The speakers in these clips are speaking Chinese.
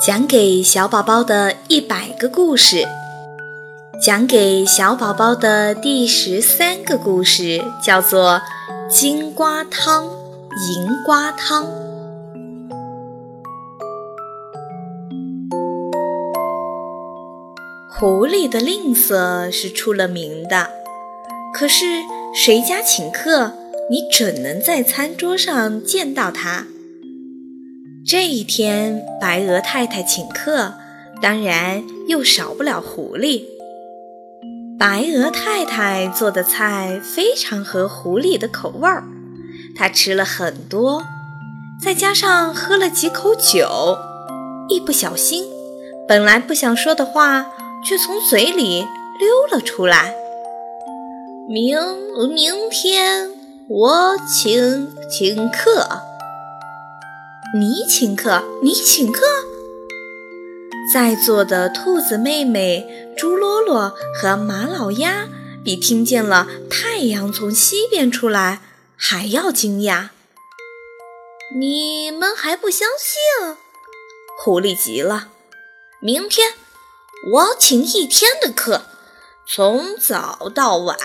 讲给小宝宝的一百个故事，讲给小宝宝的第十三个故事叫做《金瓜汤》、银瓜汤。狐狸的吝啬是出了名的，可是谁家请客，你准能在餐桌上见到它。这一天，白鹅太太请客，当然又少不了狐狸。白鹅太太做的菜非常合狐狸的口味儿，他吃了很多，再加上喝了几口酒，一不小心，本来不想说的话却从嘴里溜了出来。明明天我请请客。你请客，你请客。在座的兔子妹妹、猪罗罗和马老鸭，比听见了太阳从西边出来还要惊讶。你们还不相信？狐狸急了。明天我请一天的客，从早到晚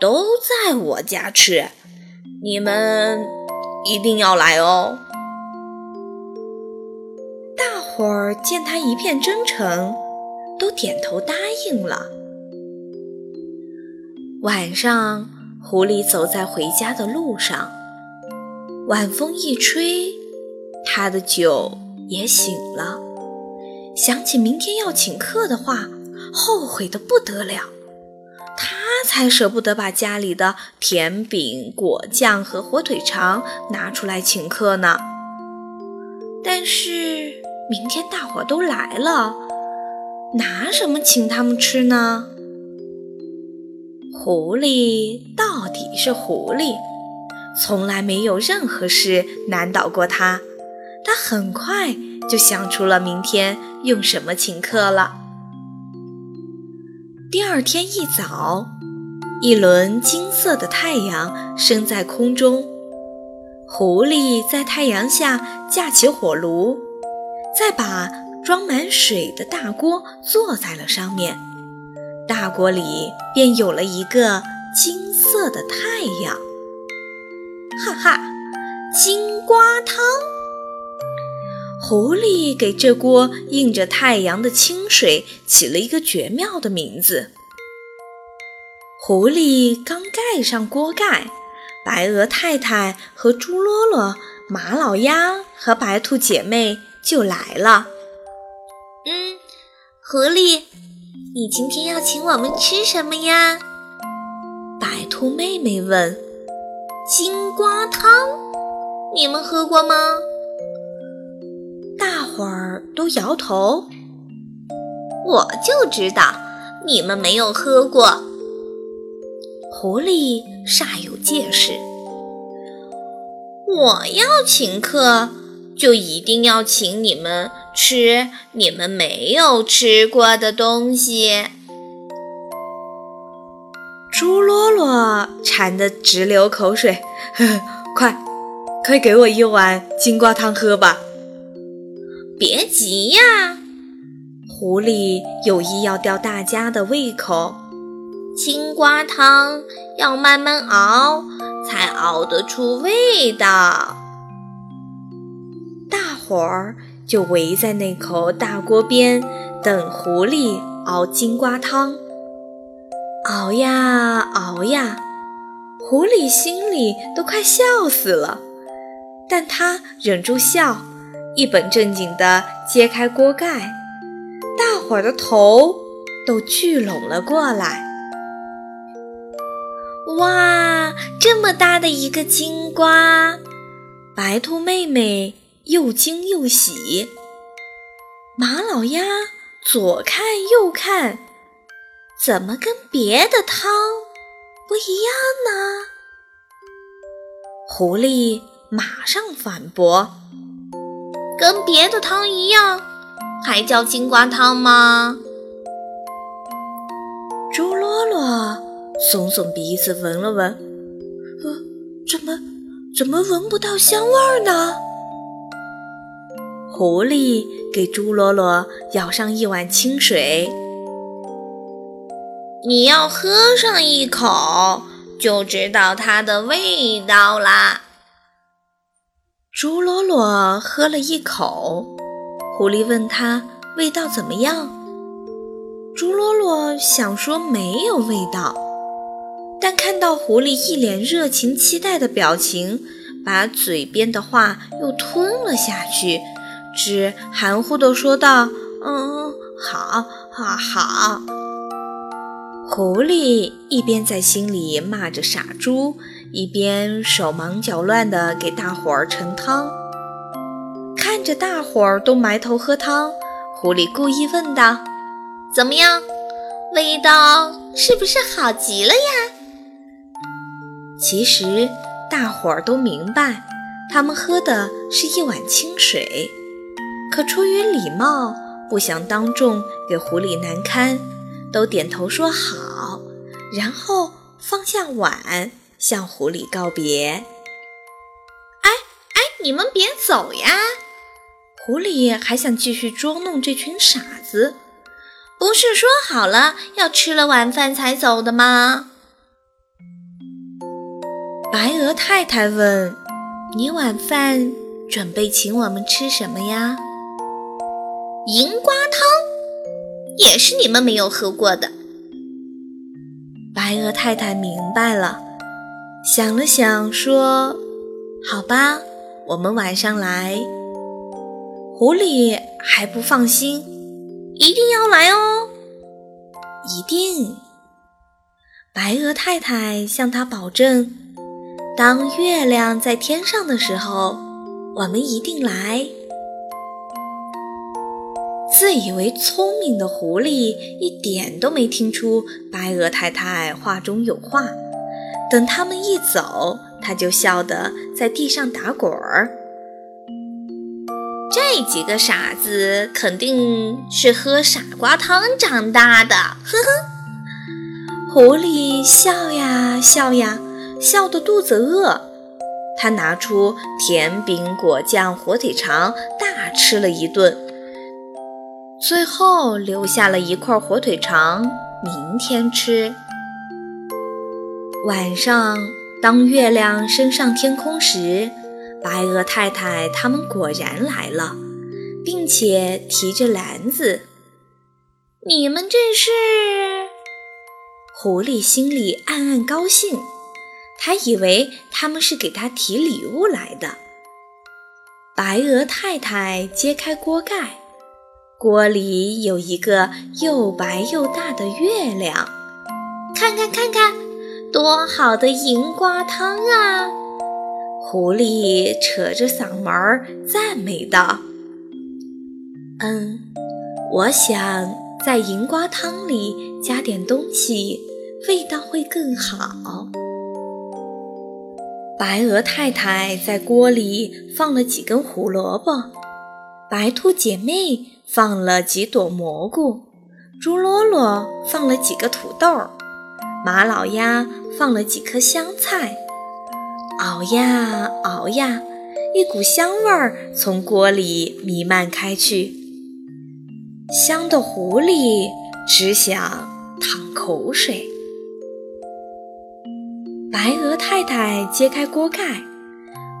都在我家吃，你们一定要来哦。伙儿见他一片真诚，都点头答应了。晚上，狐狸走在回家的路上，晚风一吹，他的酒也醒了。想起明天要请客的话，后悔的不得了。他才舍不得把家里的甜饼、果酱和火腿肠拿出来请客呢。但是。明天大伙都来了，拿什么请他们吃呢？狐狸到底是狐狸，从来没有任何事难倒过他。他很快就想出了明天用什么请客了。第二天一早，一轮金色的太阳升在空中，狐狸在太阳下架起火炉。再把装满水的大锅坐在了上面，大锅里便有了一个金色的太阳。哈哈，金瓜汤！狐狸给这锅映着太阳的清水起了一个绝妙的名字。狐狸刚盖上锅盖，白鹅太太和猪罗罗、马老鸭和白兔姐妹。就来了。嗯，狐狸，你今天要请我们吃什么呀？白兔妹妹问。金瓜汤，你们喝过吗？大伙儿都摇头。我就知道你们没有喝过。狐狸煞有介事。我要请客。就一定要请你们吃你们没有吃过的东西。猪罗罗馋得直流口水，呵呵，快，快给我一碗金瓜汤喝吧！别急呀，狐狸有意要吊大家的胃口。金瓜汤要慢慢熬，才熬得出味道。伙儿就围在那口大锅边，等狐狸熬金瓜汤。熬呀熬呀，狐狸心里都快笑死了，但他忍住笑，一本正经地揭开锅盖。大伙儿的头都聚拢了过来。哇，这么大的一个金瓜！白兔妹妹。又惊又喜，马老鸭左看右看，怎么跟别的汤不一样呢？狐狸马上反驳：“跟别的汤一样，还叫金瓜汤吗？”猪罗罗耸耸鼻子闻了闻，呃，怎么怎么闻不到香味儿呢？狐狸给朱罗罗舀上一碗清水，你要喝上一口，就知道它的味道啦。朱罗罗喝了一口，狐狸问他味道怎么样。朱罗罗想说没有味道，但看到狐狸一脸热情期待的表情，把嘴边的话又吞了下去，只含糊地说道：“嗯，好，好，好。”狐狸一边在心里骂着傻猪。一边手忙脚乱地给大伙儿盛汤，看着大伙儿都埋头喝汤，狐狸故意问道：“怎么样，味道是不是好极了呀？”其实大伙儿都明白，他们喝的是一碗清水，可出于礼貌，不想当众给狐狸难堪，都点头说好，然后放下碗。向狐狸告别。哎哎，你们别走呀！狐狸还想继续捉弄这群傻子。不是说好了要吃了晚饭才走的吗？白鹅太太问：“你晚饭准备请我们吃什么呀？”银瓜汤，也是你们没有喝过的。白鹅太太明白了。想了想，说：“好吧，我们晚上来。”狐狸还不放心，“一定要来哦，一定。”白鹅太太向他保证：“当月亮在天上的时候，我们一定来。”自以为聪明的狐狸一点都没听出白鹅太太话中有话。等他们一走，他就笑得在地上打滚儿。这几个傻子肯定是喝傻瓜汤长大的，呵呵。狐狸笑呀笑呀，笑得肚子饿。他拿出甜饼、果酱、火腿肠，大吃了一顿。最后留下了一块火腿肠，明天吃。晚上，当月亮升上天空时，白鹅太太他们果然来了，并且提着篮子。你们这是？狐狸心里暗暗高兴，他以为他们是给他提礼物来的。白鹅太太揭开锅盖，锅里有一个又白又大的月亮。看看，看看。多好的银瓜汤啊！狐狸扯着嗓门赞美道：“嗯，我想在银瓜汤里加点东西，味道会更好。”白鹅太太在锅里放了几根胡萝卜，白兔姐妹放了几朵蘑菇，猪罗罗放了几个土豆。马老鸭放了几颗香菜，熬呀熬呀，一股香味儿从锅里弥漫开去，香的狐狸只想淌口水。白鹅太太揭开锅盖，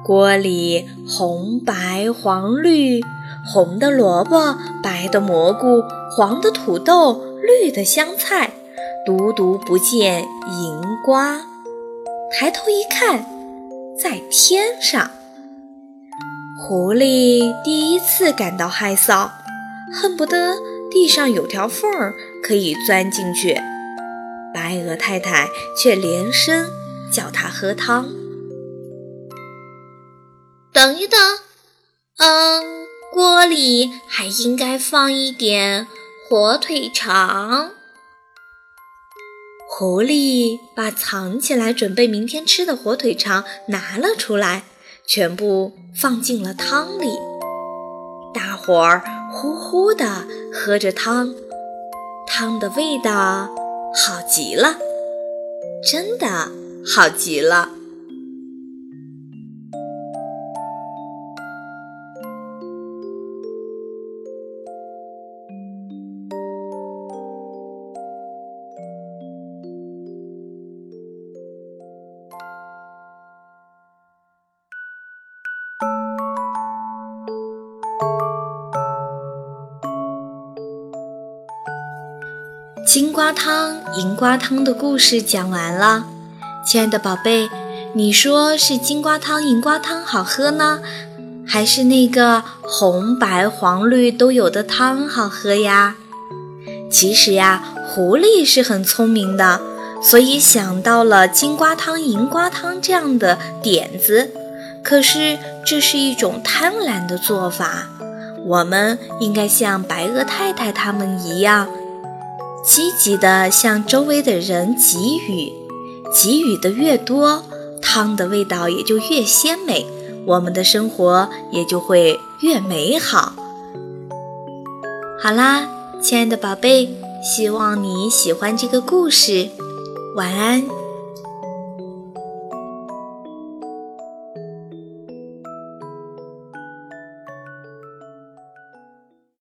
锅里红白黄绿，红的萝卜，白的蘑菇，黄的土豆，绿的香菜。独独不见银瓜，抬头一看，在天上。狐狸第一次感到害臊，恨不得地上有条缝儿可以钻进去。白鹅太太却连声叫他喝汤。等一等，嗯，锅里还应该放一点火腿肠。狐狸把藏起来准备明天吃的火腿肠拿了出来，全部放进了汤里。大伙儿呼呼地喝着汤，汤的味道好极了，真的好极了。金瓜汤、银瓜汤的故事讲完了，亲爱的宝贝，你说是金瓜汤、银瓜汤好喝呢，还是那个红白黄绿都有的汤好喝呀？其实呀，狐狸是很聪明的，所以想到了金瓜汤、银瓜汤这样的点子。可是这是一种贪婪的做法，我们应该像白鹅太太他们一样。积极的向周围的人给予，给予的越多，汤的味道也就越鲜美，我们的生活也就会越美好。好啦，亲爱的宝贝，希望你喜欢这个故事，晚安。